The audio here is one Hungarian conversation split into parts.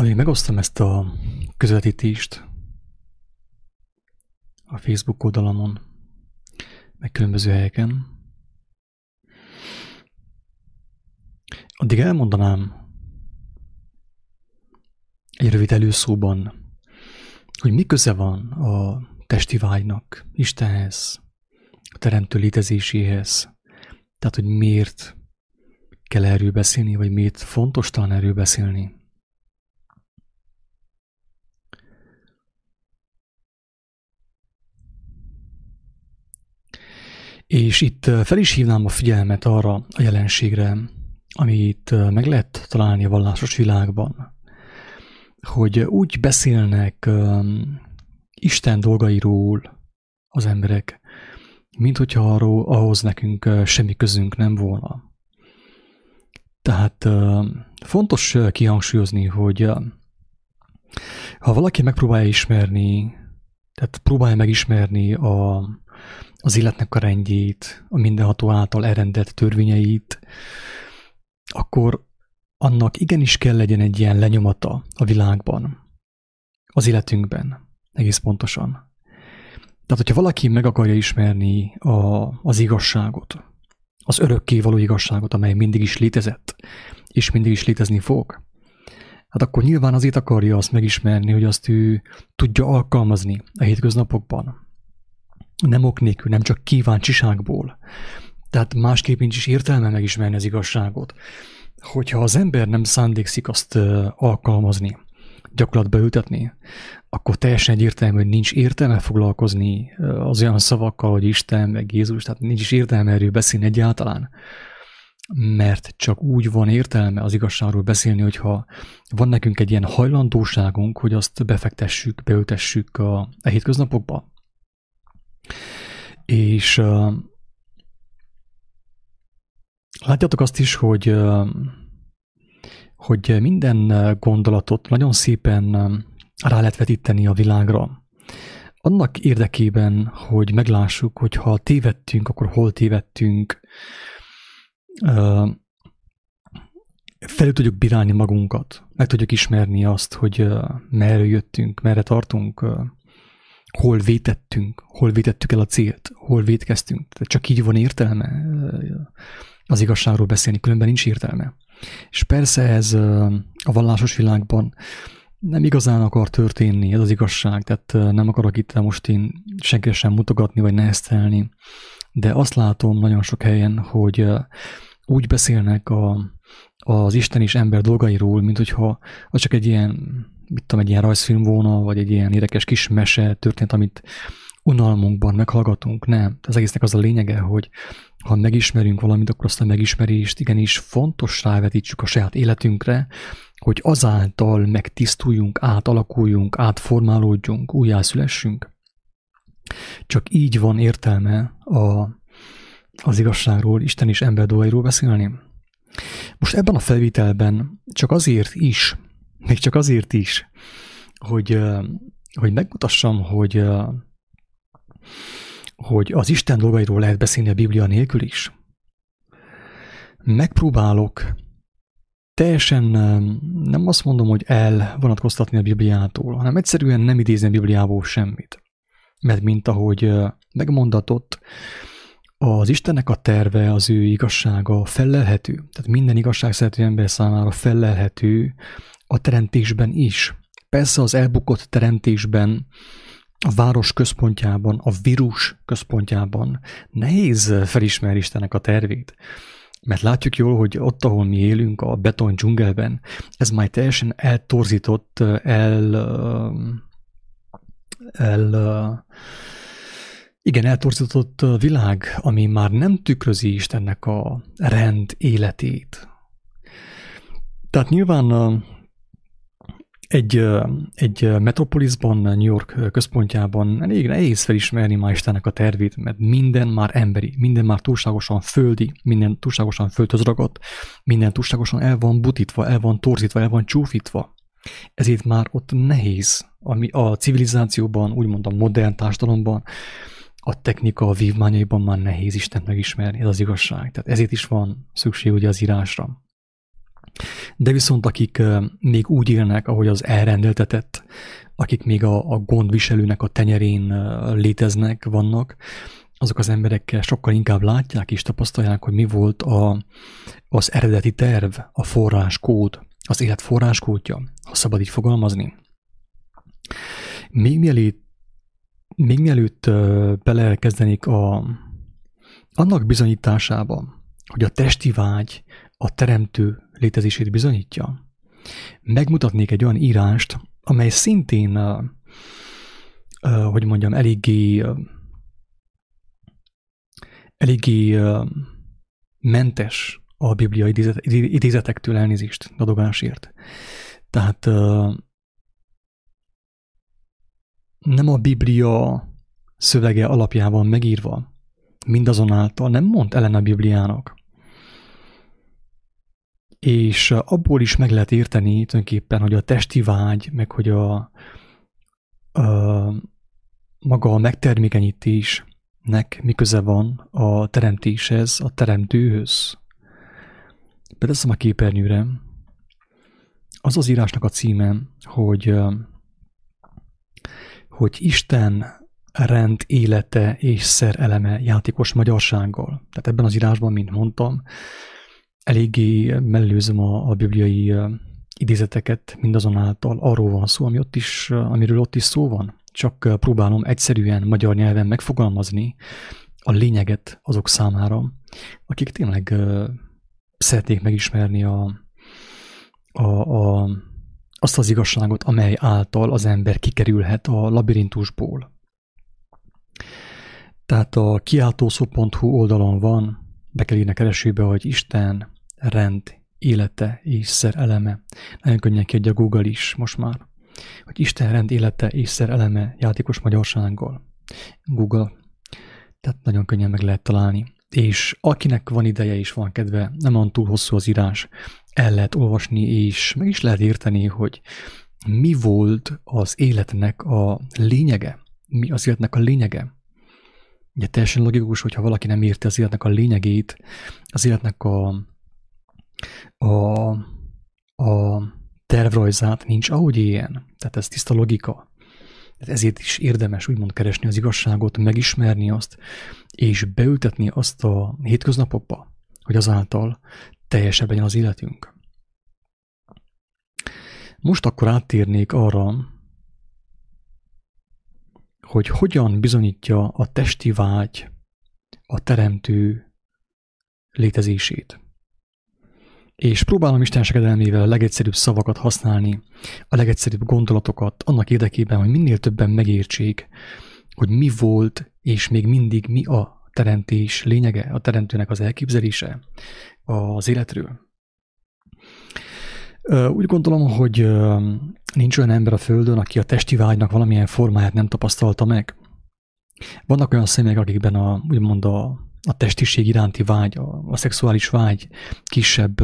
amíg megosztom ezt a közvetítést a Facebook oldalamon, meg különböző helyeken, addig elmondanám egy rövid előszóban, hogy mi köze van a testi vágynak Istenhez, a teremtő létezéséhez. Tehát, hogy miért kell erről beszélni, vagy miért fontos talán erről beszélni. És itt fel is hívnám a figyelmet arra a jelenségre, amit meg lehet találni a vallásos világban, hogy úgy beszélnek Isten dolgairól az emberek, mint hogyha arról, ahhoz nekünk semmi közünk nem volna. Tehát fontos kihangsúlyozni, hogy ha valaki megpróbálja ismerni, tehát próbálja megismerni a, az életnek a rendjét, a mindenható által elrendelt törvényeit, akkor annak igenis kell legyen egy ilyen lenyomata a világban, az életünkben, egész pontosan. Tehát, hogyha valaki meg akarja ismerni a, az igazságot, az örökké való igazságot, amely mindig is létezett, és mindig is létezni fog, hát akkor nyilván azért akarja azt megismerni, hogy azt ő tudja alkalmazni a hétköznapokban. Nem ok nélkül, nem csak kíváncsiságból. Tehát másképp nincs is értelme megismerni az igazságot. Hogyha az ember nem szándékszik azt alkalmazni, gyakorlatba ültetni, akkor teljesen egyértelmű, hogy nincs értelme foglalkozni az olyan szavakkal, hogy Isten, meg Jézus, tehát nincs is értelme erről beszélni egyáltalán. Mert csak úgy van értelme az igazságról beszélni, hogyha van nekünk egy ilyen hajlandóságunk, hogy azt befektessük, beültessük a, a hétköznapokba. És uh, látjátok azt is, hogy uh, hogy minden gondolatot nagyon szépen rá lehet vetíteni a világra. Annak érdekében, hogy meglássuk, hogy ha tévedtünk, akkor hol tévedtünk, felül tudjuk bírálni magunkat, meg tudjuk ismerni azt, hogy merre jöttünk, merre tartunk, hol vétettünk, hol vétettük el a célt, hol vétkeztünk. Tehát csak így van értelme az igazságról beszélni, különben nincs értelme. És persze ez a vallásos világban nem igazán akar történni, ez az igazság, tehát nem akarok itt most én senkire sem mutogatni vagy neheztelni, de azt látom nagyon sok helyen, hogy úgy beszélnek a, az Isten és ember dolgairól, mint hogyha az csak egy ilyen, mit tudom, egy ilyen rajzfilm volna, vagy egy ilyen érdekes kis mese történt, amit unalmunkban meghallgatunk. Nem. Az egésznek az a lényege, hogy ha megismerünk valamit, akkor azt a megismerést igenis fontos rávetítsük a saját életünkre, hogy azáltal megtisztuljunk, átalakuljunk, átformálódjunk, újjászülessünk. Csak így van értelme a, az igazságról, Isten és ember dolgairól beszélni. Most ebben a felvételben csak azért is, még csak azért is, hogy, hogy megmutassam, hogy hogy az Isten dolgairól lehet beszélni a Biblia nélkül is. Megpróbálok teljesen nem azt mondom, hogy elvonatkoztatni a Bibliától, hanem egyszerűen nem idézni a Bibliából semmit. Mert mint ahogy megmondatott, az Istennek a terve, az ő igazsága fellelhető. Tehát minden igazság szerető ember számára fellelhető a teremtésben is. Persze az elbukott teremtésben a város központjában, a vírus központjában nehéz felismerni Istennek a tervét. Mert látjuk jól, hogy ott, ahol mi élünk, a beton dzsungelben, ez már teljesen eltorzított, el, el igen, eltorzított világ, ami már nem tükrözi Istennek a rend életét. Tehát nyilván egy, egy metropolisban, New York központjában elég nehéz felismerni ma Istennek a tervét, mert minden már emberi, minden már túlságosan földi, minden túlságosan földhöz ragadt, minden túlságosan el van butítva, el van torzítva, el van csúfítva. Ezért már ott nehéz, ami a civilizációban, úgymond a modern társadalomban, a technika a vívmányaiban már nehéz Istent megismerni, ez az igazság. Tehát ezért is van szükség ugye az írásra. De viszont akik még úgy élnek, ahogy az elrendeltetett, akik még a, a gondviselőnek a tenyerén léteznek, vannak, azok az emberek sokkal inkább látják és tapasztalják, hogy mi volt a, az eredeti terv, a forráskód, az élet forráskódja, ha szabad így fogalmazni. Még mielőtt, még mielőtt belekezdenék a, annak bizonyításába, hogy a testi vágy a teremtő létezését bizonyítja, megmutatnék egy olyan írást, amely szintén, hogy mondjam, eléggé, eléggé mentes a biblia idézet, idézetektől elnézést adogásért. Tehát nem a Biblia szövege alapjában megírva, mindazonáltal nem mond ellen a Bibliának. És abból is meg lehet érteni tulajdonképpen, hogy a testi vágy, meg hogy a, a maga a megtermékenyítésnek mi köze van a teremtéshez, a teremtőhöz. Beteszem a képernyőre. Az az írásnak a címe, hogy hogy Isten rend élete és szer eleme játékos magyarsággal. Tehát ebben az írásban, mint mondtam, eléggé mellőzöm a, a bibliai idézeteket, mindazonáltal arról van szó, ami ott is, amiről ott is szó van. Csak próbálom egyszerűen magyar nyelven megfogalmazni a lényeget azok számára, akik tényleg szeretnék megismerni a, a, a azt az igazságot, amely által az ember kikerülhet a labirintusból. Tehát a kiáltószó.hu oldalon van, be kell írni a keresőbe, hogy Isten, rend, élete és szer eleme. Nagyon könnyen kiadja Google is most már, hogy Isten rend, élete és szer eleme játékos magyarsággal. Google. Tehát nagyon könnyen meg lehet találni. És akinek van ideje és van kedve, nem van túl hosszú az írás, el lehet olvasni, és meg is lehet érteni, hogy mi volt az életnek a lényege, mi az életnek a lényege. Ugye teljesen logikus, hogyha valaki nem érti az életnek a lényegét, az életnek a, a, a tervrajzát nincs ahogy ilyen. Tehát ez tiszta logika. Ezért is érdemes úgymond keresni az igazságot, megismerni azt, és beültetni azt a hétköznapokba, hogy azáltal teljesebb legyen az életünk. Most akkor áttérnék arra, hogy hogyan bizonyítja a testi vágy a teremtő létezését. És próbálom Isten segedelmével a legegyszerűbb szavakat használni, a legegyszerűbb gondolatokat annak érdekében, hogy minél többen megértsék, hogy mi volt és még mindig mi a teremtés lényege, a teremtőnek az elképzelése az életről. Úgy gondolom, hogy nincs olyan ember a Földön, aki a testi vágynak valamilyen formáját nem tapasztalta meg. Vannak olyan személyek, akikben a, úgymond a, a testiség iránti vágy, a, a szexuális vágy kisebb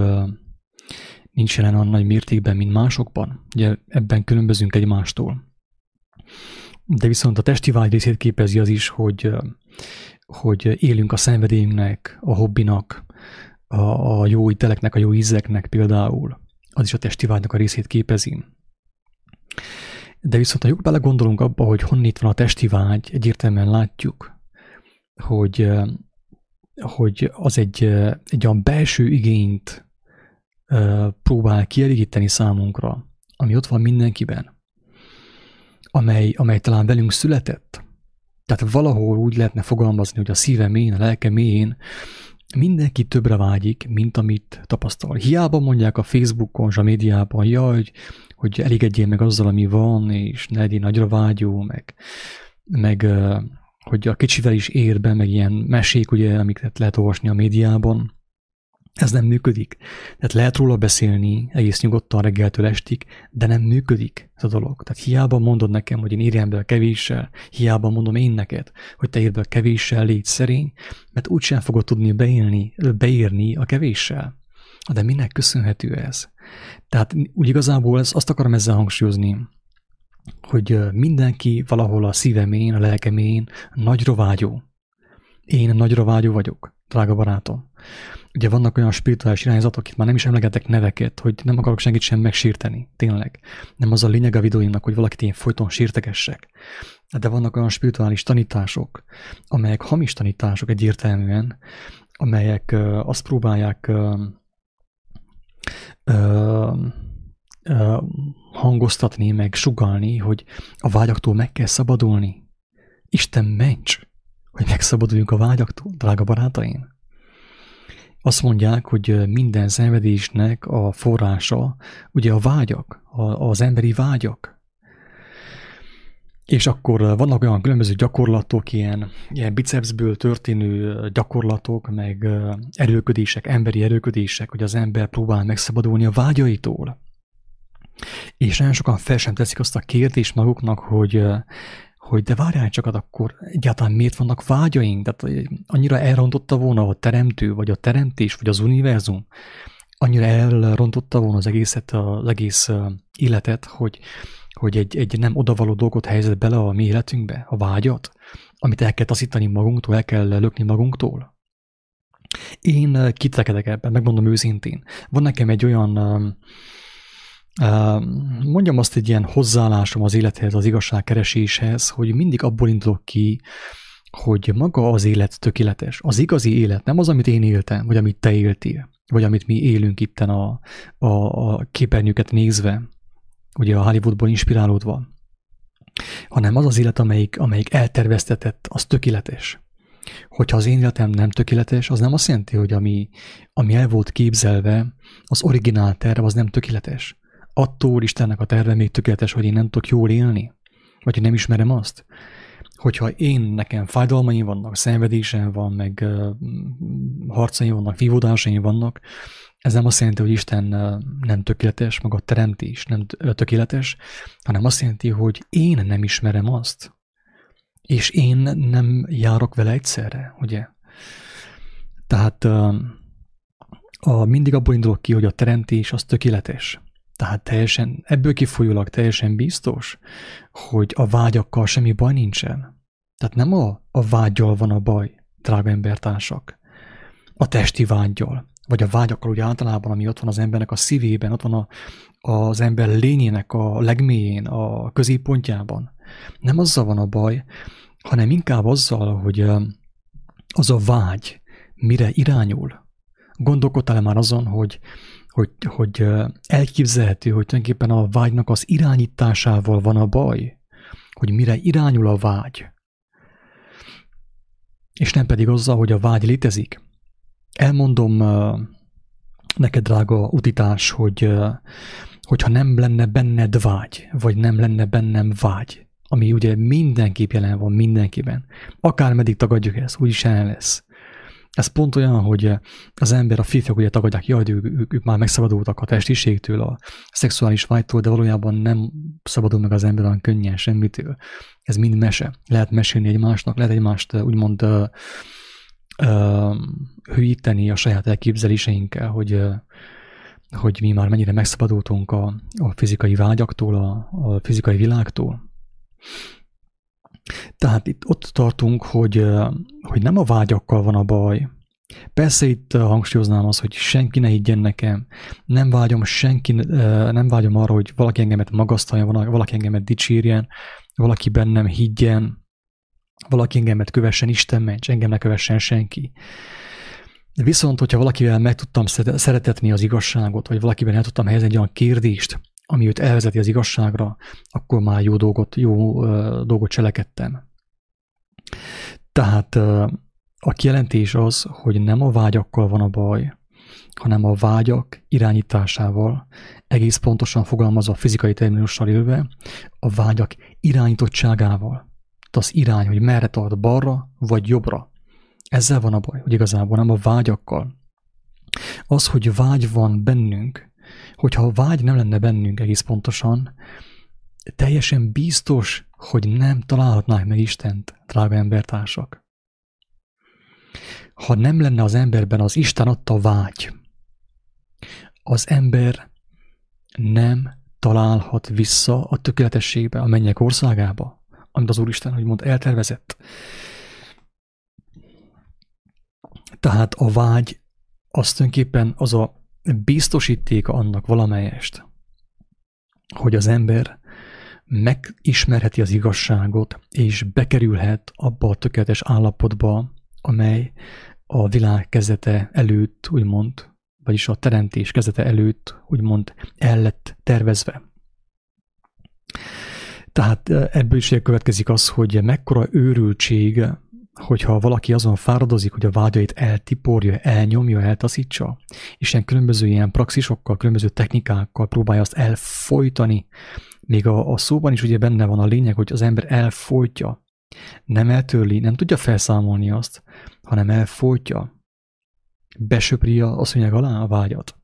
nincs jelen olyan nagy mértékben, mint másokban. Ugye ebben különbözünk egymástól. De viszont a testi vágy részét képezi az is, hogy, hogy élünk a szenvedélyünknek, a hobbinak, a, a jó íteleknek, a jó ízeknek például az is a testi vágynak a részét képezi. De viszont ha jól belegondolunk abba, hogy honnét van a testi vágy, egyértelműen látjuk, hogy, hogy az egy, egy olyan belső igényt próbál kielégíteni számunkra, ami ott van mindenkiben, amely, amely talán velünk született. Tehát valahol úgy lehetne fogalmazni, hogy a szíve mélyén, a lelke mélyén mindenki többre vágyik, mint amit tapasztal. Hiába mondják a Facebookon, a médiában, jaj, hogy, hogy elégedjél meg azzal, ami van, és ne legyél nagyra vágyó, meg, meg hogy a kicsivel is ér be, meg ilyen mesék, ugye, amiket lehet olvasni a médiában. Ez nem működik. Tehát lehet róla beszélni egész nyugodtan reggeltől estig, de nem működik ez a dolog. Tehát hiába mondod nekem, hogy én írjam be a kevéssel, hiába mondom én neked, hogy te írd be a kevéssel, légy szerény, mert úgysem fogod tudni beélni, beírni a kevéssel. De minek köszönhető ez? Tehát úgy igazából ez, azt akarom ezzel hangsúlyozni, hogy mindenki valahol a szívemén, a lelkemén nagy rovágyó. Én nagyra vágyó vagyok, drága barátom. Ugye vannak olyan spirituális irányzatok, itt már nem is emlegetek neveket, hogy nem akarok senkit sem megsírteni, tényleg. Nem az a lényeg a videóimnak, hogy valakit én folyton sírtegessek. De vannak olyan spirituális tanítások, amelyek hamis tanítások egyértelműen, amelyek uh, azt próbálják uh, uh, uh, hangoztatni, meg sugalni, hogy a vágyaktól meg kell szabadulni. Isten ments, hogy megszabaduljunk a vágyaktól, drága barátaim. Azt mondják, hogy minden szenvedésnek a forrása ugye a vágyak, az emberi vágyak. És akkor vannak olyan különböző gyakorlatok, ilyen, ilyen bicepsből történő gyakorlatok, meg erőködések, emberi erőködések, hogy az ember próbál megszabadulni a vágyaitól. És nagyon sokan fel sem teszik azt a kérdést maguknak, hogy, hogy de várjál csak, akkor egyáltalán miért vannak vágyaink? Tehát annyira elrontotta volna a teremtő, vagy a teremtés, vagy az univerzum, annyira elrontotta volna az egészet, az egész életet, hogy, hogy egy, egy nem odavaló dolgot helyezett bele a mi életünkbe, a vágyat, amit el kell taszítani magunktól, el kell lökni magunktól. Én kitrekedek ebben, megmondom őszintén. Van nekem egy olyan mondjam azt egy ilyen hozzáállásom az élethez, az igazságkereséshez, hogy mindig abból indulok ki, hogy maga az élet tökéletes. Az igazi élet, nem az, amit én éltem, vagy amit te éltél, vagy amit mi élünk itten a, a, a képernyőket nézve, ugye a Hollywoodból inspirálódva, hanem az az élet, amelyik, amelyik elterveztetett, az tökéletes. Hogyha az én életem nem tökéletes, az nem azt jelenti, hogy ami, ami el volt képzelve, az originál terv, az nem tökéletes attól Istennek a terve még tökéletes, hogy én nem tudok jól élni? Vagy hogy nem ismerem azt? Hogyha én, nekem fájdalmaim vannak, szenvedésem van, meg uh, harcaim vannak, vívódásaim vannak, ez nem azt jelenti, hogy Isten nem tökéletes, maga a teremtés nem tökéletes, hanem azt jelenti, hogy én nem ismerem azt. És én nem járok vele egyszerre, ugye? Tehát a, mindig abból indulok ki, hogy a teremtés az tökéletes. Tehát teljesen, ebből kifolyólag teljesen biztos, hogy a vágyakkal semmi baj nincsen. Tehát nem a, a vágyal van a baj, drága embertársak. A testi vágyal, vagy a vágyakkal úgy általában, ami ott van az embernek a szívében, ott van a, az ember lényének a legmélyén, a középpontjában. Nem azzal van a baj, hanem inkább azzal, hogy az a vágy mire irányul. Gondolkodtál-e már azon, hogy hogy, hogy elképzelhető, hogy tulajdonképpen a vágynak az irányításával van a baj, hogy mire irányul a vágy, és nem pedig azzal, hogy a vágy létezik. Elmondom neked, drága utitás, hogy hogyha nem lenne benned vágy, vagy nem lenne bennem vágy, ami ugye mindenképp jelen van mindenkiben, akármeddig tagadjuk ezt, úgyis jelen lesz. Ez pont olyan, hogy az ember, a férfiak ugye tagadják, jaj, ők, ők, ők már megszabadultak a testiségtől, a szexuális vágytól, de valójában nem szabadul meg az ember olyan könnyen semmitől. Ez mind mese. Lehet mesélni egymásnak, lehet egymást úgymond uh, uh, hűíteni a saját elképzeléseinkkel, hogy, uh, hogy mi már mennyire megszabadultunk a, a fizikai vágyaktól, a, a fizikai világtól. Tehát itt ott tartunk, hogy, hogy nem a vágyakkal van a baj. Persze itt hangsúlyoznám az, hogy senki ne higgyen nekem. Nem vágyom senki, nem vágyom arra, hogy valaki engemet magasztalja, valaki engemet dicsérjen, valaki bennem higgyen, valaki engemet kövessen, Isten ments, engem ne kövessen senki. Viszont, hogyha valakivel meg tudtam szeretetni az igazságot, vagy valakiben el tudtam helyezni egy olyan kérdést, ami őt elvezeti az igazságra, akkor már jó dolgot, jó dolgot cselekedtem. Tehát a kijelentés az, hogy nem a vágyakkal van a baj, hanem a vágyak irányításával, egész pontosan fogalmazva fizikai terminussal élve, a vágyak irányítottságával. Tehát az irány, hogy merre tart balra vagy jobbra. Ezzel van a baj, hogy igazából nem a vágyakkal. Az, hogy vágy van bennünk, hogyha a vágy nem lenne bennünk egész pontosan, teljesen biztos, hogy nem találhatnánk meg Istent, drága embertársak. Ha nem lenne az emberben az Isten adta vágy, az ember nem találhat vissza a tökéletességbe, a mennyek országába, amit az Úristen, hogy mond, eltervezett. Tehát a vágy az tulajdonképpen az a biztosítéka annak valamelyest, hogy az ember megismerheti az igazságot, és bekerülhet abba a tökéletes állapotba, amely a világ kezdete előtt, úgymond, vagyis a teremtés kezdete előtt, úgymond el lett tervezve. Tehát ebből is következik az, hogy mekkora őrültség, hogyha valaki azon fáradozik, hogy a vágyait eltiporja, elnyomja, eltaszítsa, és ilyen különböző ilyen praxisokkal, különböző technikákkal próbálja azt elfolytani, még a, a szóban is ugye benne van a lényeg, hogy az ember elfolytja, nem eltörli, nem tudja felszámolni azt, hanem elfolytja, besöpri a szőnyeg alá a vágyat.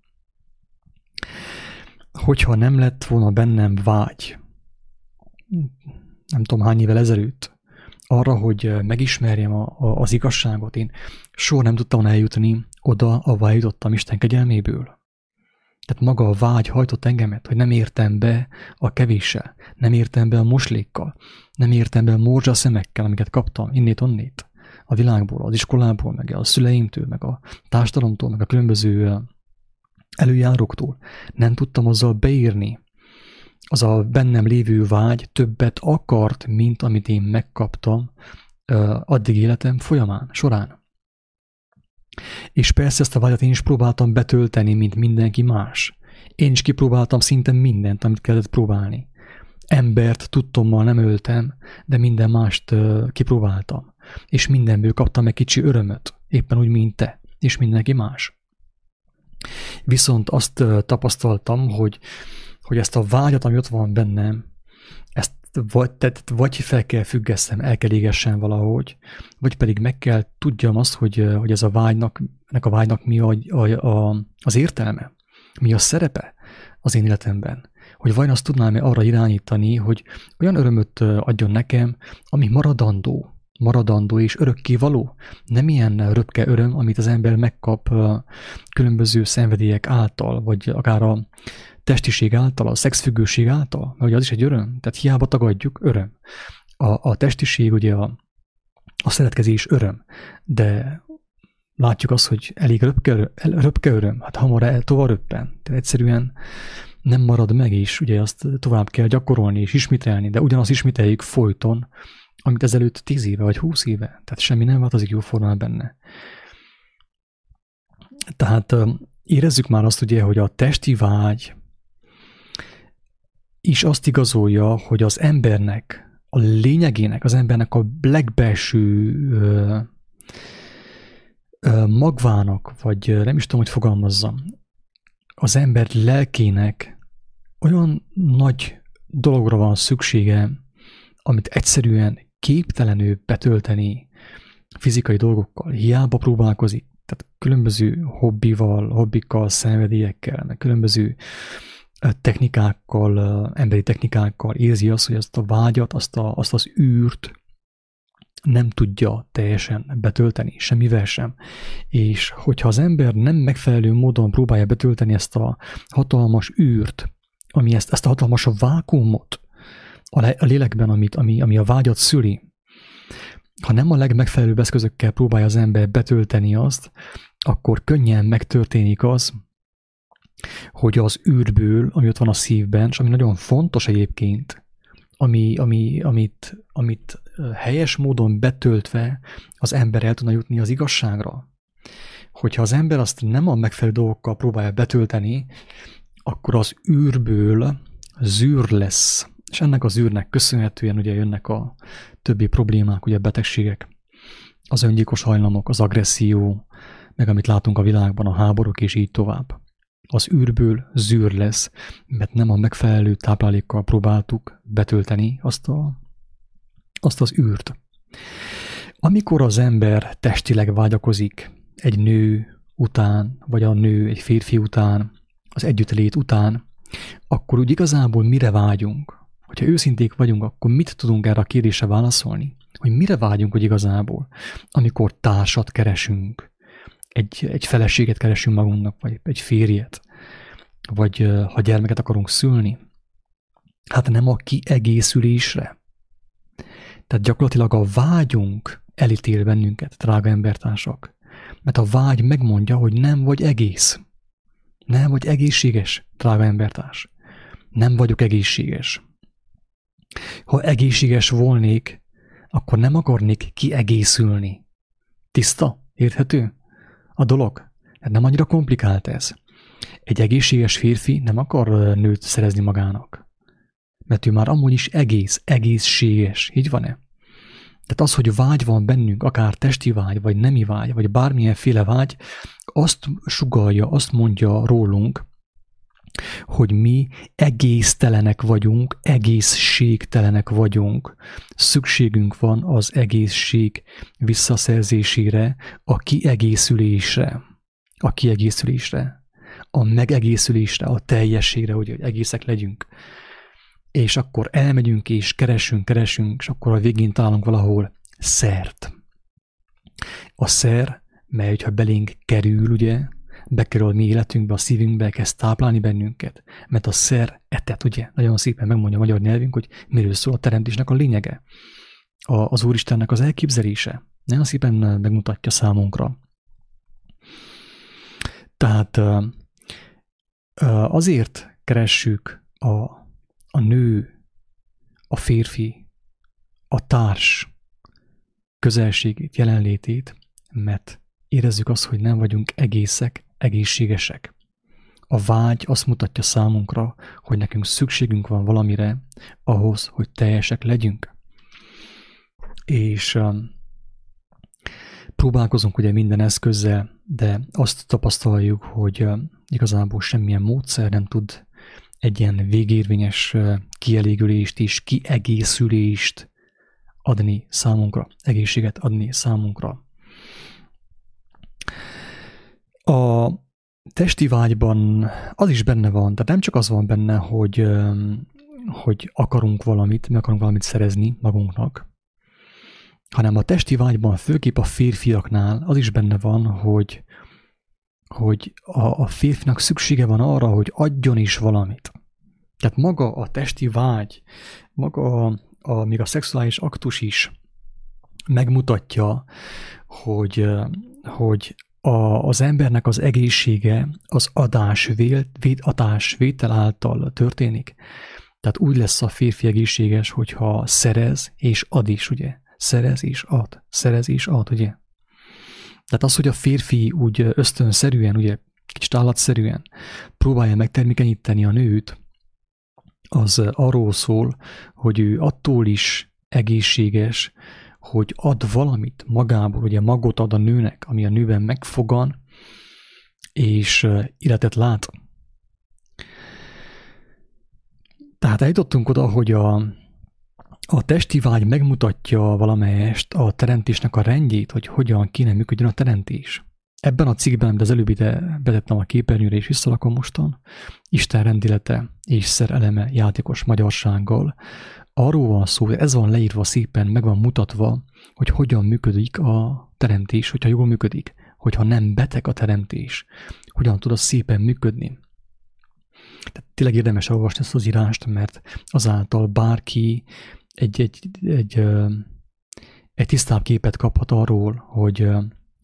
Hogyha nem lett volna bennem vágy, nem tudom hány évvel ezelőtt, arra, hogy megismerjem a, a, az igazságot, én soha nem tudtam eljutni oda, ahová jutottam Isten kegyelméből. Tehát maga a vágy hajtott engemet, hogy nem értem be a kevéssel, nem értem be a moslékkal, nem értem be a morzsa szemekkel, amiket kaptam innét-onnét a világból, az iskolából, meg a szüleimtől, meg a társadalomtól, meg a különböző előjáróktól. Nem tudtam azzal beírni. Az a bennem lévő vágy többet akart, mint amit én megkaptam addig életem folyamán, során. És persze ezt a vágyat én is próbáltam betölteni, mint mindenki más. Én is kipróbáltam szinte mindent, amit kellett próbálni. Embert tudtommal nem öltem, de minden mást kipróbáltam. És mindenből kaptam egy kicsi örömöt, éppen úgy, mint te, és mindenki más. Viszont azt tapasztaltam, hogy, hogy ezt a vágyat, ami ott van bennem, ezt vagy, tehát vagy fel kell függesztem, el kell égessen valahogy, vagy pedig meg kell tudjam azt, hogy, hogy ez a vágynak, ennek a vágynak mi a, a, a, az értelme, mi a szerepe az én életemben. Hogy vajon azt tudnám-e arra irányítani, hogy olyan örömöt adjon nekem, ami maradandó, maradandó és örökké való. Nem ilyen röpke öröm, amit az ember megkap különböző szenvedélyek által, vagy akár a testiség által, a szexfüggőség által, mert az is egy öröm, tehát hiába tagadjuk, öröm. A, a testiség, ugye a, a szeretkezés öröm, de látjuk azt, hogy elég röpke, röpke öröm, hát hamar el tovább röppen. Tehát egyszerűen nem marad meg, és ugye azt tovább kell gyakorolni és ismételni, de ugyanazt ismételjük folyton, amit ezelőtt 10 éve vagy 20 éve, tehát semmi nem változik jóformán benne. Tehát érezzük már azt ugye, hogy a testi vágy, is azt igazolja, hogy az embernek, a lényegének, az embernek a legbelső ö, ö, magvának, vagy nem is tudom, hogy fogalmazzam, az ember lelkének olyan nagy dologra van szüksége, amit egyszerűen képtelenül betölteni fizikai dolgokkal. Hiába próbálkozik, tehát különböző hobbival, hobbikkal, szenvedélyekkel, különböző technikákkal, emberi technikákkal érzi azt, hogy azt a vágyat, azt, a, azt az űrt nem tudja teljesen betölteni, semmivel sem. És hogyha az ember nem megfelelő módon próbálja betölteni ezt a hatalmas űrt, ami ezt, ezt a hatalmas vákumot a lélekben, amit, ami, ami a vágyat szüli, ha nem a legmegfelelőbb eszközökkel próbálja az ember betölteni azt, akkor könnyen megtörténik az, hogy az űrből, ami ott van a szívben, és ami nagyon fontos egyébként, ami, ami, amit, amit helyes módon betöltve az ember el tudna jutni az igazságra. Hogyha az ember azt nem a megfelelő dolgokkal próbálja betölteni, akkor az űrből zűr lesz. És ennek az űrnek köszönhetően ugye jönnek a többi problémák, ugye betegségek, az öngyilkos hajlamok, az agresszió, meg amit látunk a világban, a háborúk és így tovább az űrből zűr lesz, mert nem a megfelelő táplálékkal próbáltuk betölteni azt, a, azt az űrt. Amikor az ember testileg vágyakozik egy nő után, vagy a nő egy férfi után, az együttlét után, akkor úgy igazából mire vágyunk? Hogyha őszinték vagyunk, akkor mit tudunk erre a kérdésre válaszolni? Hogy mire vágyunk, hogy igazából? Amikor társat keresünk, egy, egy feleséget keresünk magunknak, vagy egy férjet, vagy ha gyermeket akarunk szülni, hát nem a kiegészülésre. Tehát gyakorlatilag a vágyunk elítél bennünket, drága embertársak. Mert a vágy megmondja, hogy nem vagy egész. Nem vagy egészséges, drága embertárs. Nem vagyok egészséges. Ha egészséges volnék, akkor nem akarnék kiegészülni. Tiszta? Érthető? A dolog? Hát nem annyira komplikált ez. Egy egészséges férfi nem akar nőt szerezni magának. Mert ő már amúgy is egész, egészséges. Így van-e? Tehát az, hogy vágy van bennünk, akár testi vágy, vagy nemi vágy, vagy bármilyenféle vágy, azt sugalja, azt mondja rólunk, hogy mi egésztelenek vagyunk, egészségtelenek vagyunk. Szükségünk van az egészség visszaszerzésére, a kiegészülésre. A kiegészülésre, a megegészülésre, a teljességre, hogy egészek legyünk. És akkor elmegyünk és keresünk, keresünk, és akkor a végén találunk valahol szert. A szer, mely, hogyha belénk kerül, ugye, bekerül mi életünkbe, a szívünkbe, kezd táplálni bennünket. Mert a szer etet, ugye, nagyon szépen megmondja a magyar nyelvünk, hogy miről szól a teremtésnek a lényege. A, az Úristennek az elképzelése. Nagyon szépen megmutatja számunkra. Tehát azért keressük a, a nő, a férfi, a társ közelségét, jelenlétét, mert érezzük azt, hogy nem vagyunk egészek, egészségesek. A vágy azt mutatja számunkra, hogy nekünk szükségünk van valamire ahhoz, hogy teljesek legyünk. És um, próbálkozunk ugye minden eszközzel, de azt tapasztaljuk, hogy um, igazából semmilyen módszer nem tud egy ilyen végérvényes uh, kielégülést és kiegészülést adni számunkra, egészséget adni számunkra. A testi vágyban az is benne van, tehát nem csak az van benne, hogy, hogy akarunk valamit, mi akarunk valamit szerezni magunknak, hanem a testi vágyban, főképp a férfiaknál az is benne van, hogy, hogy a, a férfinak szüksége van arra, hogy adjon is valamit. Tehát maga a testi vágy, maga a, a, még a szexuális aktus is megmutatja, hogy, hogy a, az embernek az egészsége az adás, vél, véd, adás vétel által történik. Tehát úgy lesz a férfi egészséges, hogyha szerez és ad is, ugye? Szerez és ad, szerez és ad, ugye? Tehát az, hogy a férfi úgy ösztönszerűen, ugye kicsit állatszerűen próbálja megtermékenyíteni a nőt, az arról szól, hogy ő attól is egészséges, hogy ad valamit magából, ugye magot ad a nőnek, ami a nőben megfogan, és életet lát. Tehát eljutottunk oda, hogy a, a testi vágy megmutatja valamelyest a teremtésnek a rendjét, hogy hogyan kéne működjön a teremtés. Ebben a cikkben, de az előbb ide betettem a képernyőre, és visszalakom mostan, Isten rendilete és szereleme játékos magyarsággal, arról van szó, hogy ez van leírva szépen, meg van mutatva, hogy hogyan működik a teremtés, hogyha jól működik, hogyha nem beteg a teremtés, hogyan tud az szépen működni. Tehát tényleg érdemes olvasni ezt az írást, mert azáltal bárki egy, egy, egy, egy tisztább képet kaphat arról, hogy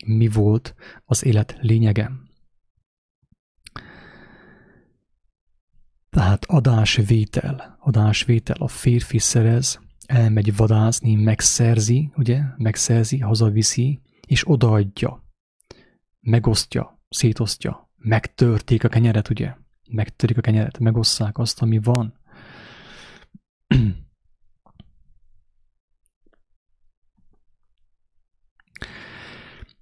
mi volt az élet lényege. Tehát adásvétel, adásvétel, a férfi szerez, elmegy vadászni, megszerzi, ugye, megszerzi, hazaviszi, és odaadja, megosztja, szétosztja, megtörték a kenyeret, ugye, megtörik a kenyeret, megosszák azt, ami van.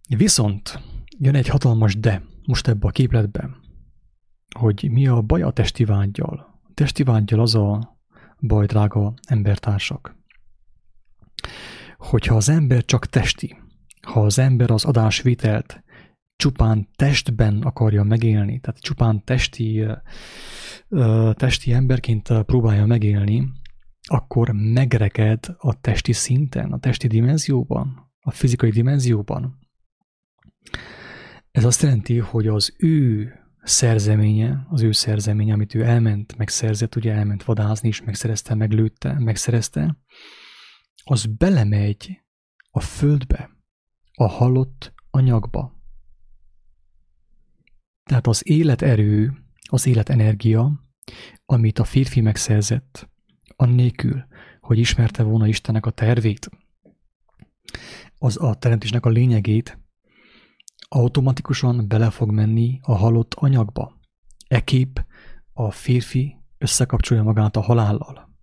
Viszont jön egy hatalmas de most ebbe a képletbe, hogy mi a baj a testi vágyjal. A testi vágyjal az a baj, drága embertársak, hogyha az ember csak testi, ha az ember az adásvitelt csupán testben akarja megélni, tehát csupán testi, testi emberként próbálja megélni, akkor megreked a testi szinten, a testi dimenzióban, a fizikai dimenzióban. Ez azt jelenti, hogy az ő szerzeménye, az ő szerzeménye, amit ő elment, megszerzett, ugye elment vadázni is, megszerezte, meglőtte, megszerezte, az belemegy a földbe, a halott anyagba. Tehát az életerő, az életenergia, amit a férfi megszerzett, annélkül, hogy ismerte volna Istennek a tervét, az a teremtésnek a lényegét, automatikusan bele fog menni a halott anyagba. Ekép a férfi összekapcsolja magát a halállal.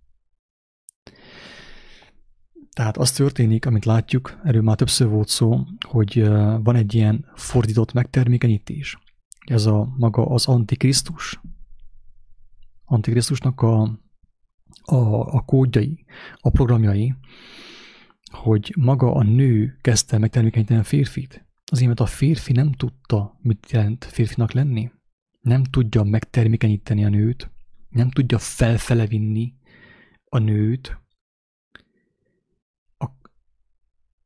Tehát az történik, amit látjuk, erről már többször volt szó, hogy van egy ilyen fordított megtermékenyítés. Ez a maga az Antikrisztus. Antikrisztusnak a, a, a kódjai, a programjai, hogy maga a nő kezdte megtermékenyíteni a férfit. Azért, mert a férfi nem tudta, mit jelent férfinak lenni. Nem tudja megtermékenyíteni a nőt, nem tudja felfele vinni a nőt,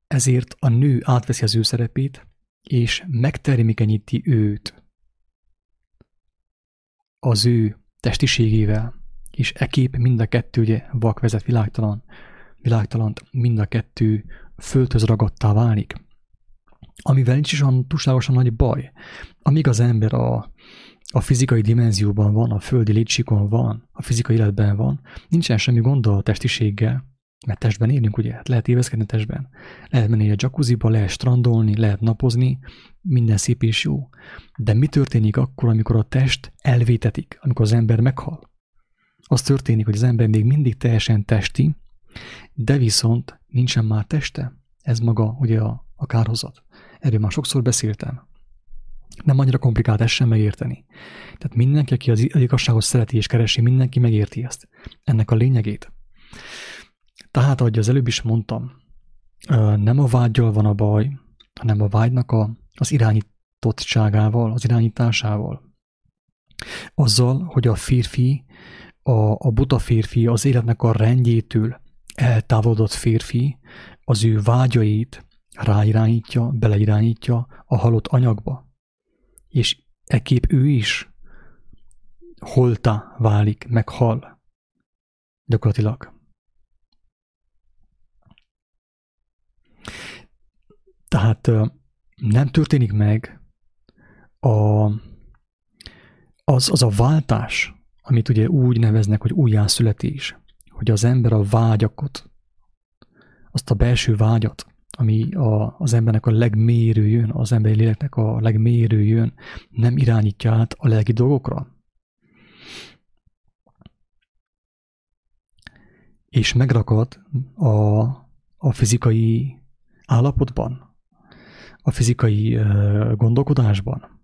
ezért a nő átveszi az ő szerepét, és megtermékenyíti őt az ő testiségével, és ekép mind a kettő, ugye vak vezet világtalan, világtalant, mind a kettő földhöz ragadtá válik. Amivel nincs is olyan túlságosan nagy baj. Amíg az ember a, a fizikai dimenzióban van, a földi létsikon van, a fizikai életben van, nincsen semmi gond a testiséggel, mert testben élünk, ugye? Hát lehet éveszkedni testben. Lehet menni a jacuzziba, lehet strandolni, lehet napozni, minden szép és jó. De mi történik akkor, amikor a test elvétetik, amikor az ember meghal? Az történik, hogy az ember még mindig teljesen testi, de viszont nincsen már teste. Ez maga ugye a, a kárhozat. Erről már sokszor beszéltem. Nem annyira komplikált ezt sem megérteni. Tehát mindenki, aki az igazságot szereti és keresi, mindenki megérti ezt. Ennek a lényegét. Tehát, ahogy az előbb is mondtam, nem a vágyal van a baj, hanem a vágynak a, az irányítottságával, az irányításával. Azzal, hogy a férfi, a, a buta férfi az életnek a rendjétől eltávolodott férfi az ő vágyait ráirányítja, beleirányítja a halott anyagba. És ekép ő is holta válik, meghal. Gyakorlatilag. Tehát nem történik meg a, az, az a váltás, amit ugye úgy neveznek, hogy újjászületés, hogy az ember a vágyakot, azt a belső vágyat, ami a, az embernek a legmélyről jön, az emberi léleknek a legmélyről jön, nem irányítja át a lelki dolgokra. És megrakad a, a fizikai állapotban, a fizikai gondolkodásban,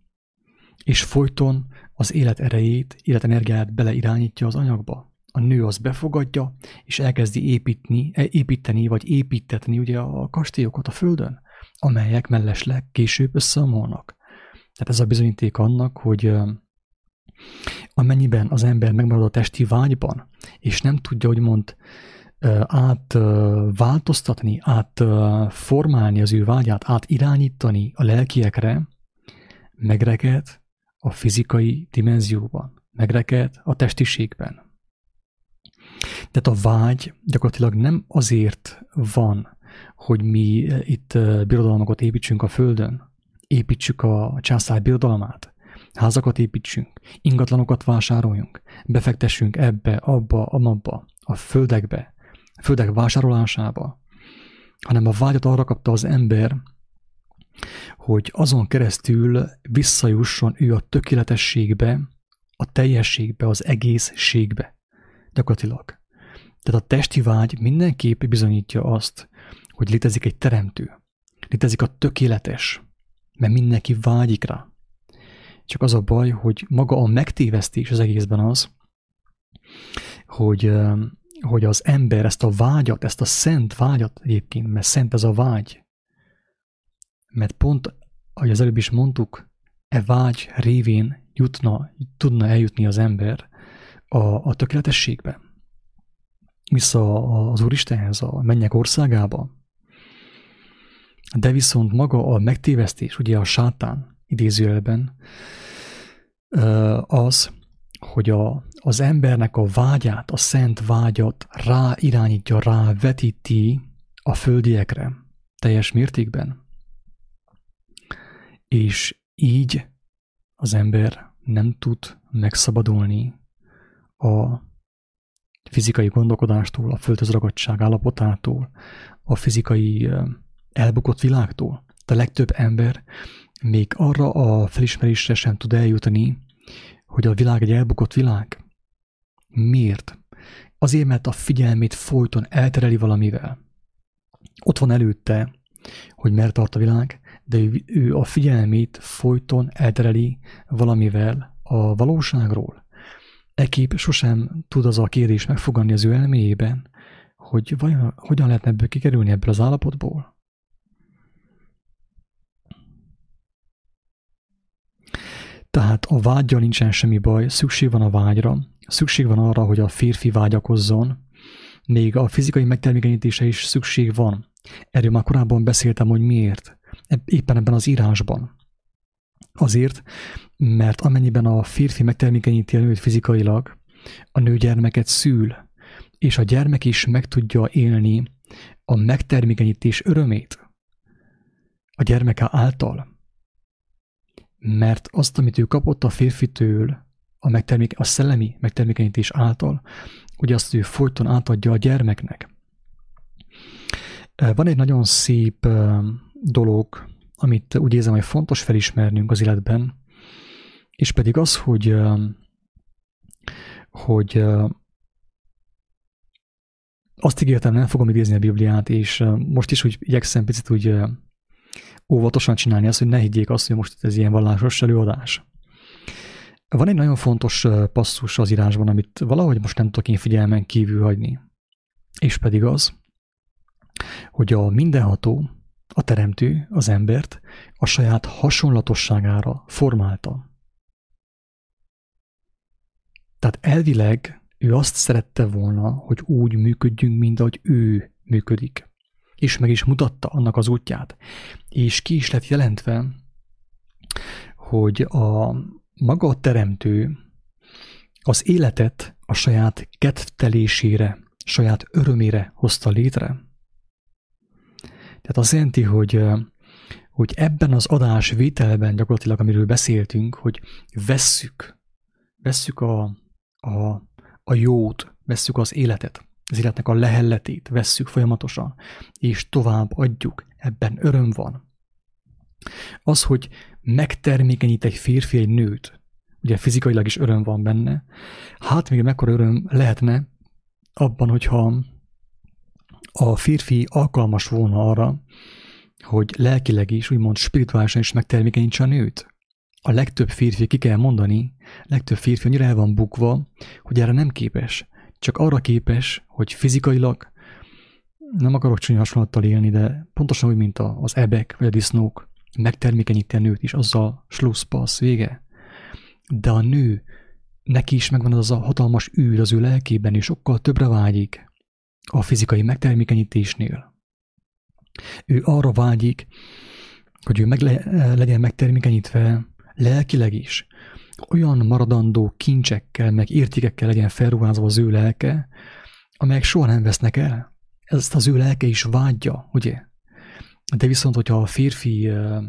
és folyton az élet erejét, életenergiát beleirányítja az anyagba. A nő az befogadja, és elkezdi építeni, e, építeni vagy építetni ugye a kastélyokat a földön, amelyek mellesleg később összeomolnak. Tehát ez a bizonyíték annak, hogy amennyiben az ember megmarad a testi vágyban, és nem tudja, hogy mond, átváltoztatni, átformálni az ő vágyát, átirányítani a lelkiekre, megreked a fizikai dimenzióban, megreked a testiségben. Tehát a vágy gyakorlatilag nem azért van, hogy mi itt birodalmakat építsünk a Földön, építsük a császár birodalmát, házakat építsünk, ingatlanokat vásároljunk, befektessünk ebbe, abba, amabba, a földekbe, földek vásárolásába, hanem a vágyat arra kapta az ember, hogy azon keresztül visszajusson ő a tökéletességbe, a teljességbe, az egészségbe. Gyakorlatilag. Tehát a testi vágy mindenképp bizonyítja azt, hogy létezik egy teremtő. Létezik a tökéletes, mert mindenki vágyik rá. Csak az a baj, hogy maga a megtévesztés az egészben az, hogy hogy az ember ezt a vágyat, ezt a szent vágyat egyébként, mert szent ez a vágy, mert pont, ahogy az előbb is mondtuk, e vágy révén jutna, tudna eljutni az ember a, a tökéletességbe, vissza az Úristenhez, a mennyek országába. De viszont maga a megtévesztés, ugye a sátán idézőjelben, az, hogy a, az embernek a vágyát, a szent vágyat rá irányítja, rá vetíti a földiekre teljes mértékben. És így az ember nem tud megszabadulni a fizikai gondolkodástól, a földhöz ragadtság állapotától, a fizikai elbukott világtól. De a legtöbb ember még arra a felismerésre sem tud eljutni, hogy a világ egy elbukott világ. Miért? Azért, mert a figyelmét folyton eltereli valamivel. Ott van előtte, hogy mert tart a világ, de ő, ő a figyelmét folyton eltereli valamivel a valóságról. Ekép sosem tud az a kérdés megfogadni az ő elméjében, hogy vajon, hogyan lehetne ebből kikerülni ebből az állapotból. Tehát a vágyjal nincsen semmi baj, szükség van a vágyra, szükség van arra, hogy a férfi vágyakozzon, még a fizikai megtermékenyítése is szükség van. Erről már korábban beszéltem, hogy miért. Éppen ebben az írásban. Azért, mert amennyiben a férfi megtermékenyíti a nőt fizikailag, a nő gyermeket szül, és a gyermek is meg tudja élni a megtermékenyítés örömét a gyermeke által. Mert azt, amit ő kapott a férfitől, a, megtermék, a szellemi megtermékenyítés által, ugye azt ő folyton átadja a gyermeknek. Van egy nagyon szép dolog, amit úgy érzem, hogy fontos felismernünk az életben, és pedig az, hogy, hogy azt ígértem, nem fogom idézni a Bibliát, és most is úgy igyekszem picit úgy óvatosan csinálni azt, hogy ne higgyék azt, hogy most ez ilyen vallásos előadás. Van egy nagyon fontos passzus az írásban, amit valahogy most nem tudok én figyelmen kívül hagyni. És pedig az, hogy a mindenható, a teremtő, az embert a saját hasonlatosságára formálta. Tehát elvileg ő azt szerette volna, hogy úgy működjünk, mint ahogy ő működik. És meg is mutatta annak az útját. És ki is lett jelentve, hogy a maga a teremtő az életet a saját kedvtelésére, saját örömére hozta létre. Tehát azt jelenti, hogy, hogy ebben az adás vételben gyakorlatilag, amiről beszéltünk, hogy vesszük, vesszük a, a, a jót, vesszük az életet, az életnek a lehelletét, vesszük folyamatosan, és tovább adjuk, ebben öröm van. Az, hogy megtermékenyít egy férfi egy nőt, ugye fizikailag is öröm van benne, hát még mekkora öröm lehetne abban, hogyha a férfi alkalmas volna arra, hogy lelkileg is, úgymond spirituálisan is megtermékenyítse a nőt. A legtöbb férfi, ki kell mondani, legtöbb férfi annyira el van bukva, hogy erre nem képes. Csak arra képes, hogy fizikailag, nem akarok csúnya hasonlattal élni, de pontosan úgy, mint az ebek vagy a disznók, megtermékenyíti a nőt is, azzal slusszpassz, vége. De a nő, neki is megvan az a hatalmas űr az ő lelkében, és sokkal többre vágyik a fizikai megtermékenyítésnél. Ő arra vágyik, hogy ő meg le, legyen megtermékenyítve lelkileg is. Olyan maradandó kincsekkel, meg értékekkel legyen felruházva az ő lelke, amelyek soha nem vesznek el. Ezt az ő lelke is vágyja, ugye? De viszont, hogyha a férfi ö,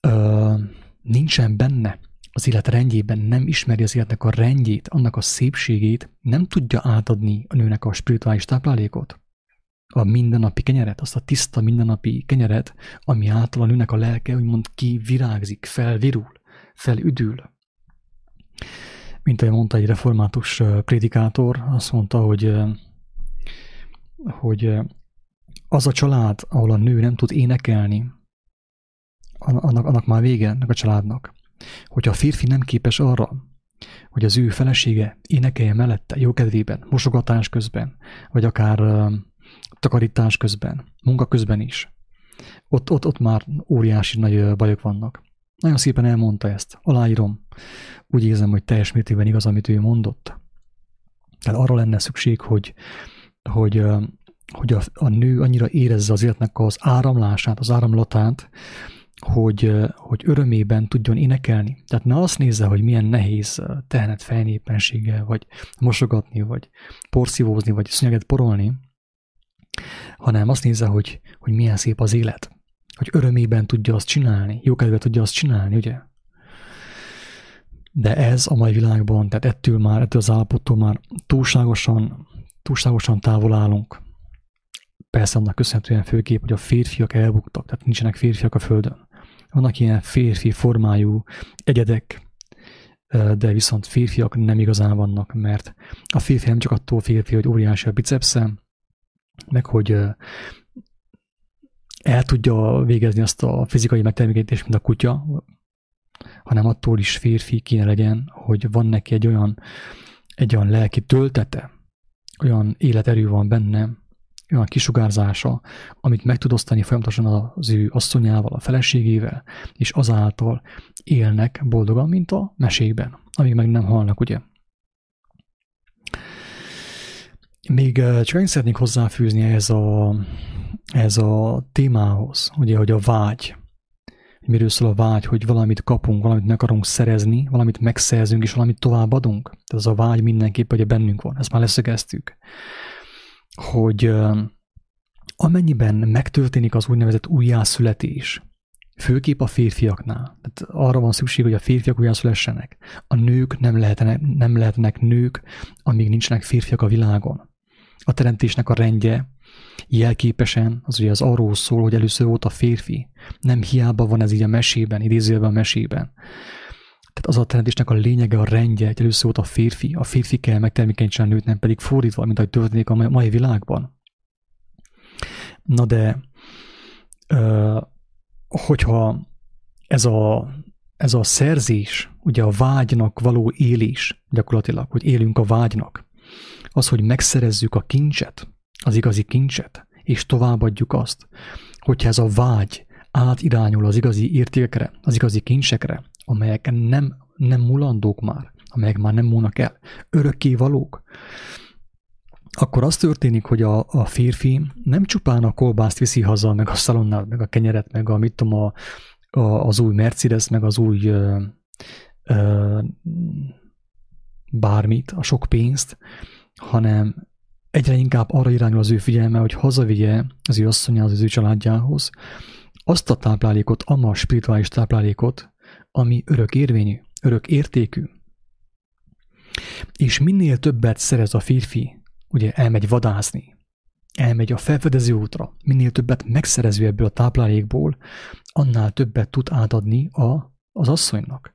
ö, nincsen benne az élet rendjében, nem ismeri az életnek a rendjét, annak a szépségét, nem tudja átadni a nőnek a spirituális táplálékot, a mindennapi kenyeret, azt a tiszta mindennapi kenyeret, ami által a nőnek a lelke úgymond kivirágzik, felvirul, felüdül. Mint ahogy mondta egy református prédikátor, azt mondta, hogy, hogy az a család, ahol a nő nem tud énekelni, annak, annak már vége, ennek a családnak. Hogyha a férfi nem képes arra, hogy az ő felesége énekelje mellette, jókedvében, mosogatás közben, vagy akár takarítás közben, munka közben is, ott, ott, ott már óriási nagy bajok vannak. Nagyon szépen elmondta ezt, aláírom. Úgy érzem, hogy teljes mértékben igaz, amit ő mondott. Tehát arra lenne szükség, hogy, hogy hogy a, a nő annyira érezze az életnek az áramlását, az áramlatát, hogy, hogy örömében tudjon énekelni. Tehát ne azt nézze, hogy milyen nehéz tehenet fejnéppenséggel, vagy mosogatni, vagy porszívózni, vagy szünyeget porolni, hanem azt nézze, hogy, hogy milyen szép az élet. Hogy örömében tudja azt csinálni, jókedve tudja azt csinálni, ugye? De ez a mai világban, tehát ettől már, ettől az állapottól már túlságosan, túlságosan távol állunk. Persze annak köszönhetően főképp, hogy a férfiak elbuktak, tehát nincsenek férfiak a Földön. Vannak ilyen férfi formájú egyedek, de viszont férfiak nem igazán vannak, mert a férfi nem csak attól férfi, hogy óriási a bicepsze, meg hogy el tudja végezni azt a fizikai megtermékenyítést, mint a kutya, hanem attól is férfi kéne legyen, hogy van neki egy olyan, egy olyan lelki töltete, olyan életerő van benne, olyan kisugárzása, amit meg tud osztani folyamatosan az ő asszonyával, a feleségével, és azáltal élnek boldogan, mint a mesékben, amíg meg nem halnak, ugye. Még csak én szeretnék hozzáfűzni ez a, ez a témához, ugye, hogy a vágy, miről szól a vágy, hogy valamit kapunk, valamit meg akarunk szerezni, valamit megszerzünk, és valamit továbbadunk. Tehát az a vágy mindenképp, hogy bennünk van. Ezt már leszögeztük. Hogy amennyiben megtörténik az úgynevezett újjászületés, főképp a férfiaknál, tehát arra van szükség, hogy a férfiak újjászülessenek. A nők nem lehetnek, nem lehetnek nők, amíg nincsenek férfiak a világon. A teremtésnek a rendje jelképesen, az ugye az arról szól, hogy először volt a férfi. Nem hiába van ez így a mesében, idézőjelben a mesében. Tehát az a teremtésnek a lényege, a rendje, hogy először volt a férfi. A férfi kell megtermékenyítsen a nőt, nem pedig fordítva, mint ahogy történik a mai világban. Na de, hogyha ez a, ez a szerzés, ugye a vágynak való élés gyakorlatilag, hogy élünk a vágynak, az, hogy megszerezzük a kincset, az igazi kincset, és továbbadjuk azt, hogyha ez a vágy átirányul az igazi értékekre, az igazi kincsekre, amelyek nem, nem mulandók már, amelyek már nem múlnak el, örökké valók, akkor az történik, hogy a, a férfi nem csupán a kolbászt viszi haza, meg a szalonnát, meg a kenyeret, meg a, mit tudom, a, a, az új Mercedes, meg az új ö, ö, bármit, a sok pénzt, hanem egyre inkább arra irányul az ő figyelme, hogy hazavigye az ő asszonyához, az ő családjához azt a táplálékot, a spirituális táplálékot, ami örök érvényű, örök értékű. És minél többet szerez a férfi, ugye elmegy vadászni, elmegy a felfedező útra, minél többet megszerező ebből a táplálékból, annál többet tud átadni a, az asszonynak.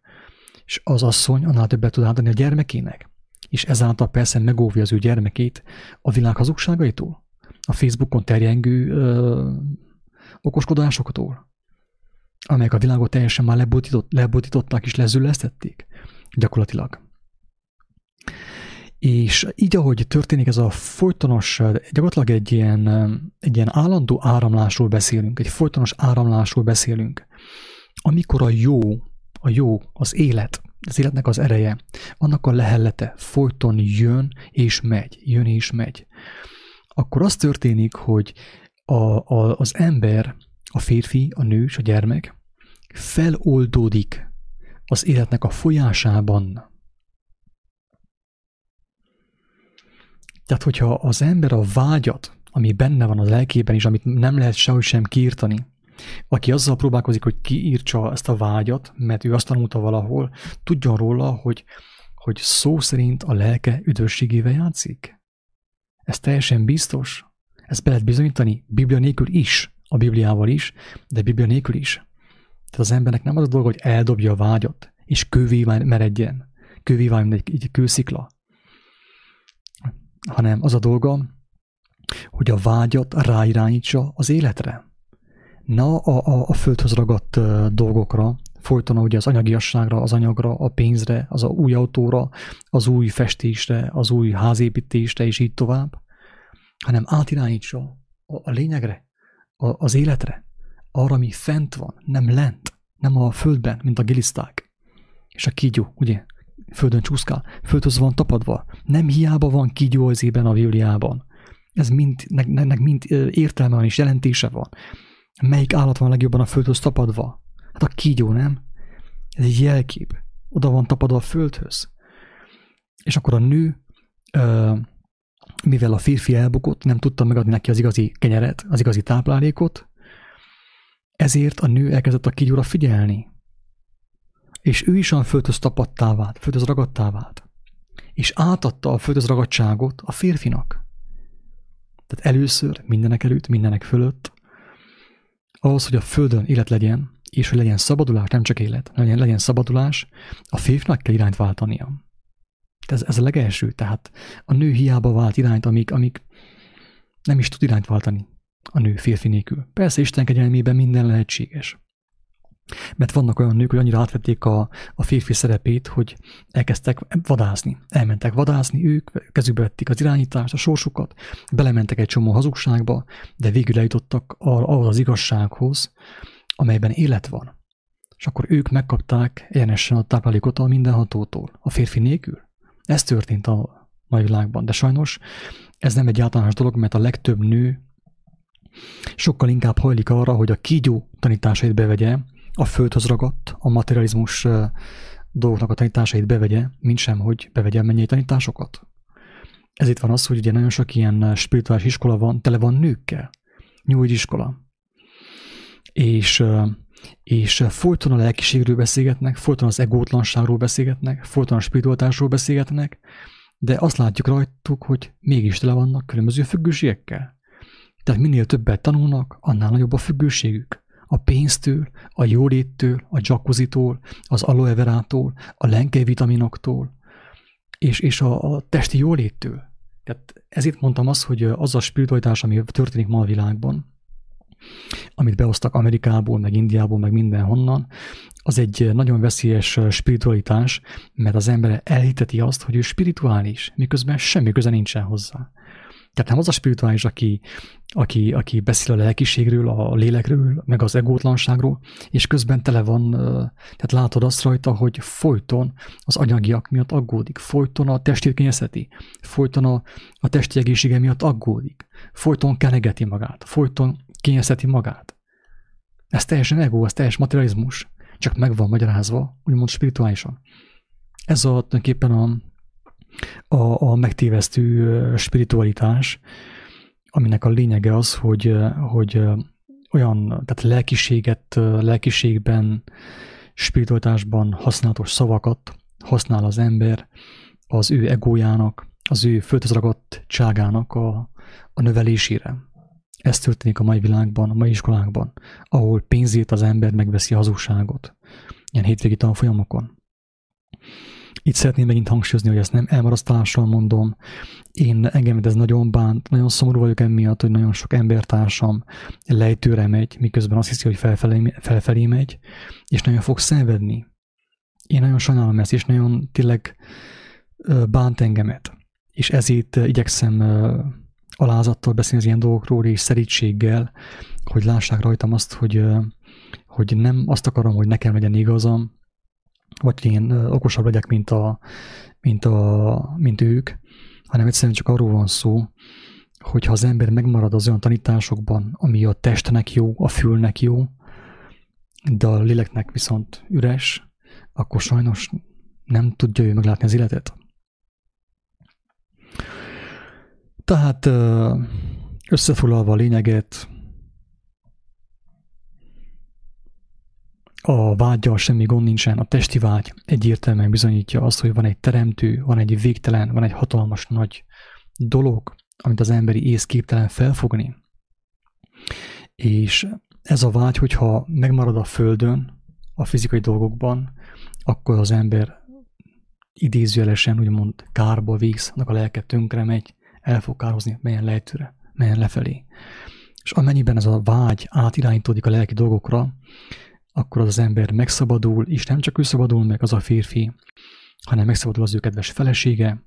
És az asszony annál többet tud átadni a gyermekének és ezáltal persze megóvja az ő gyermekét a világ hazugságaitól, a Facebookon terjengő ö, okoskodásoktól, amelyek a világot teljesen már lebutított, lebutították és lezüllesztették gyakorlatilag. És így, ahogy történik ez a folytonos, gyakorlatilag egy ilyen, egy ilyen állandó áramlásról beszélünk, egy folytonos áramlásról beszélünk, amikor a jó, a jó, az élet, az életnek az ereje, annak a lehellete folyton jön és megy, jön és megy, akkor az történik, hogy a, a, az ember, a férfi, a nő és a gyermek feloldódik az életnek a folyásában. Tehát, hogyha az ember a vágyat, ami benne van az lelkében is, amit nem lehet sehogy sem kiírtani, aki azzal próbálkozik, hogy kiírtsa ezt a vágyat, mert ő azt tanulta valahol, tudjon róla, hogy, hogy szó szerint a lelke üdvösségével játszik. Ez teljesen biztos. Ezt be lehet bizonyítani Biblia nélkül is, a Bibliával is, de Biblia nélkül is. Tehát az embernek nem az a dolga, hogy eldobja a vágyat, és kővé meredjen, kővé váljon egy, egy kőszikla, hanem az a dolga, hogy a vágyat ráirányítsa az életre ne a, a, a földhöz ragadt dolgokra, folyton ugye az anyagiasságra, az anyagra, a pénzre, az a új autóra, az új festésre, az új házépítésre, és így tovább, hanem átirányítsa a, a lényegre, a, az életre, arra, ami fent van, nem lent, nem a földben, mint a giliszták. És a kígyó, ugye, földön csúszkál, földhöz van tapadva. Nem hiába van kígyó az a Bibliában. Ez mind, ennek mind értelme van és jelentése van. Melyik állat van legjobban a földhöz tapadva? Hát a kígyó, nem? Ez egy jelkép. Oda van tapadva a földhöz. És akkor a nő, mivel a férfi elbukott, nem tudta megadni neki az igazi kenyeret, az igazi táplálékot, ezért a nő elkezdett a kígyóra figyelni. És ő is a földhöz tapadtá vált, földhöz ragadtá vált. És átadta a földhöz ragadtságot a férfinak. Tehát először, mindenek előtt, mindenek fölött, ahhoz, hogy a földön élet legyen, és hogy legyen szabadulás, nem csak élet, legyen, legyen szabadulás, a férfinak kell irányt váltania. Ez, ez a legelső, tehát a nő hiába vált irányt, amíg, amíg nem is tud irányt váltani a nő férfi nélkül. Persze Isten kegyelmében minden lehetséges. Mert vannak olyan nők, hogy annyira átvették a, a férfi szerepét, hogy elkezdtek vadászni. Elmentek vadászni, ők kezükbe vették az irányítást, a sorsukat, belementek egy csomó hazugságba, de végül eljutottak ahhoz az igazsághoz, amelyben élet van. És akkor ők megkapták egyenesen a táplálékot a mindenhatótól, a férfi nélkül. Ez történt a mai világban, de sajnos ez nem egy általános dolog, mert a legtöbb nő sokkal inkább hajlik arra, hogy a kígyó tanításait bevegye, a földhöz ragadt, a materializmus dolgoknak a tanításait bevegye, mint sem, hogy bevegye a mennyei tanításokat. Ez itt van az, hogy ugye nagyon sok ilyen spirituális iskola van, tele van nőkkel. New iskola. És, és folyton a lelkiségről beszélgetnek, folyton az egótlanságról beszélgetnek, folyton a spiritualitásról beszélgetnek, de azt látjuk rajtuk, hogy mégis tele vannak különböző függőségekkel. Tehát minél többet tanulnak, annál nagyobb a függőségük. A pénztől, a jóléttől, a jacuzzitól, az aloe verától, a lenkei vitaminoktól, és, és a, a testi jóléttől. Tehát ezért mondtam azt, hogy az a spiritualitás, ami történik ma a világban, amit behoztak Amerikából, meg Indiából, meg mindenhonnan, az egy nagyon veszélyes spiritualitás, mert az ember elhiteti azt, hogy ő spirituális, miközben semmi köze nincsen hozzá. Tehát nem az a spirituális, aki, aki, aki beszél a lelkiségről, a lélekről, meg az egótlanságról, és közben tele van, tehát látod azt rajta, hogy folyton az anyagiak miatt aggódik, folyton a testét kényezheti, folyton a, a testi egészsége miatt aggódik, folyton kenegeti magát, folyton kényezheti magát. Ez teljesen ego, ez teljes materializmus, csak meg van magyarázva, úgymond spirituálisan. Ez a tulajdonképpen a, a, a megtévesztő spiritualitás, aminek a lényege az, hogy, hogy olyan, tehát lelkiséget, lelkiségben, spiritualitásban használatos szavakat használ az ember az ő egójának, az ő földhözragattságának a, a növelésére. Ez történik a mai világban, a mai iskolákban, ahol pénzét az ember megveszi hazugságot. Ilyen hétvégi tanfolyamokon. Itt szeretném megint hangsúlyozni, hogy ezt nem elmarasztalással mondom. Én engem ez nagyon bánt, nagyon szomorú vagyok emiatt, hogy nagyon sok embertársam lejtőre megy, miközben azt hiszi, hogy felfelé, felfelé megy, és nagyon fog szenvedni. Én nagyon sajnálom ezt, és nagyon tényleg bánt engemet. És ezért igyekszem alázattal beszélni az ilyen dolgokról, és szerítséggel, hogy lássák rajtam azt, hogy, hogy nem azt akarom, hogy nekem legyen igazam, vagy én okosabb legyek, mint, a, mint, a, mint ők, hanem egyszerűen csak arról van szó, hogy ha az ember megmarad az olyan tanításokban, ami a testnek jó, a fülnek jó, de a léleknek viszont üres, akkor sajnos nem tudja ő meglátni az életet. Tehát összefoglalva a lényeget, a vágyal semmi gond nincsen, a testi vágy egyértelműen bizonyítja azt, hogy van egy teremtő, van egy végtelen, van egy hatalmas nagy dolog, amit az emberi ész képtelen felfogni. És ez a vágy, hogyha megmarad a földön, a fizikai dolgokban, akkor az ember idézőjelesen úgymond kárba víz, annak a lelke tönkre megy, el fog kározni, melyen lejtőre, melyen lefelé. És amennyiben ez a vágy átirányítódik a lelki dolgokra, akkor az, az ember megszabadul, és nem csak ő szabadul meg, az a férfi, hanem megszabadul az ő kedves felesége,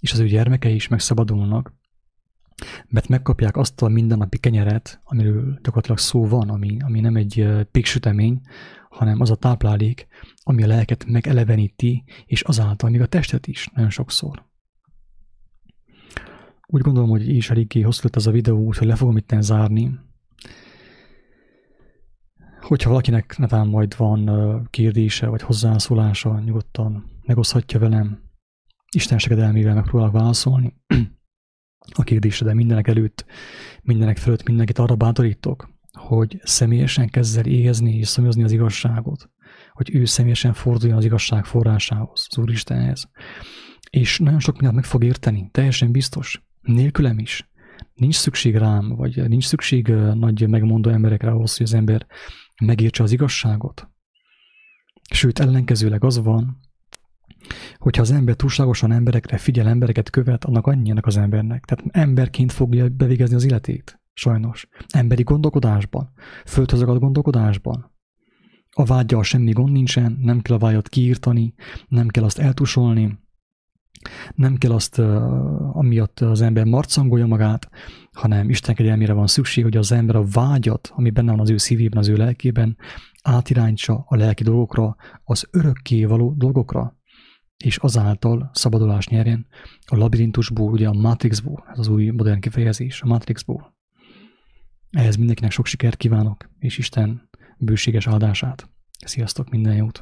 és az ő gyermekei is megszabadulnak, mert megkapják azt a mindennapi kenyeret, amiről gyakorlatilag szó van, ami, ami nem egy péksütemény, hanem az a táplálék, ami a lelket megeleveníti, és azáltal még a testet is nagyon sokszor. Úgy gondolom, hogy is eléggé hosszú lett ez a videó, úgyhogy le fogom itt zárni. Hogyha valakinek netán majd van kérdése vagy hozzászólása, nyugodtan megoszthatja velem. Isten segedelmével megpróbálok válaszolni a kérdésre, de mindenek előtt, mindenek fölött mindenkit arra bátorítok, hogy személyesen kezd el éhezni és szomjazni az igazságot, hogy ő személyesen forduljon az igazság forrásához, az Úristenhez. És nagyon sok mindent meg fog érteni, teljesen biztos. Nélkülem is. Nincs szükség rám, vagy nincs szükség nagy megmondó emberekre ahhoz, hogy az ember megértse az igazságot. Sőt, ellenkezőleg az van, hogyha az ember túlságosan emberekre figyel, embereket követ, annak annyianak az embernek. Tehát emberként fogja bevégezni az életét. Sajnos. Emberi gondolkodásban. Földhöz gondolkodásban. A vágyal semmi gond nincsen, nem kell a vágyat kiírtani, nem kell azt eltusolni, nem kell azt, amiatt az ember marcangolja magát, hanem Isten kegyelmére van szükség, hogy az ember a vágyat, ami benne van az ő szívében, az ő lelkében, átirányítsa a lelki dolgokra, az örökké való dolgokra, és azáltal szabadulást nyerjen a labirintusból, ugye a Matrixból, ez az új modern kifejezés, a Matrixból. Ehhez mindenkinek sok sikert kívánok, és Isten bőséges áldását. Sziasztok, minden jót!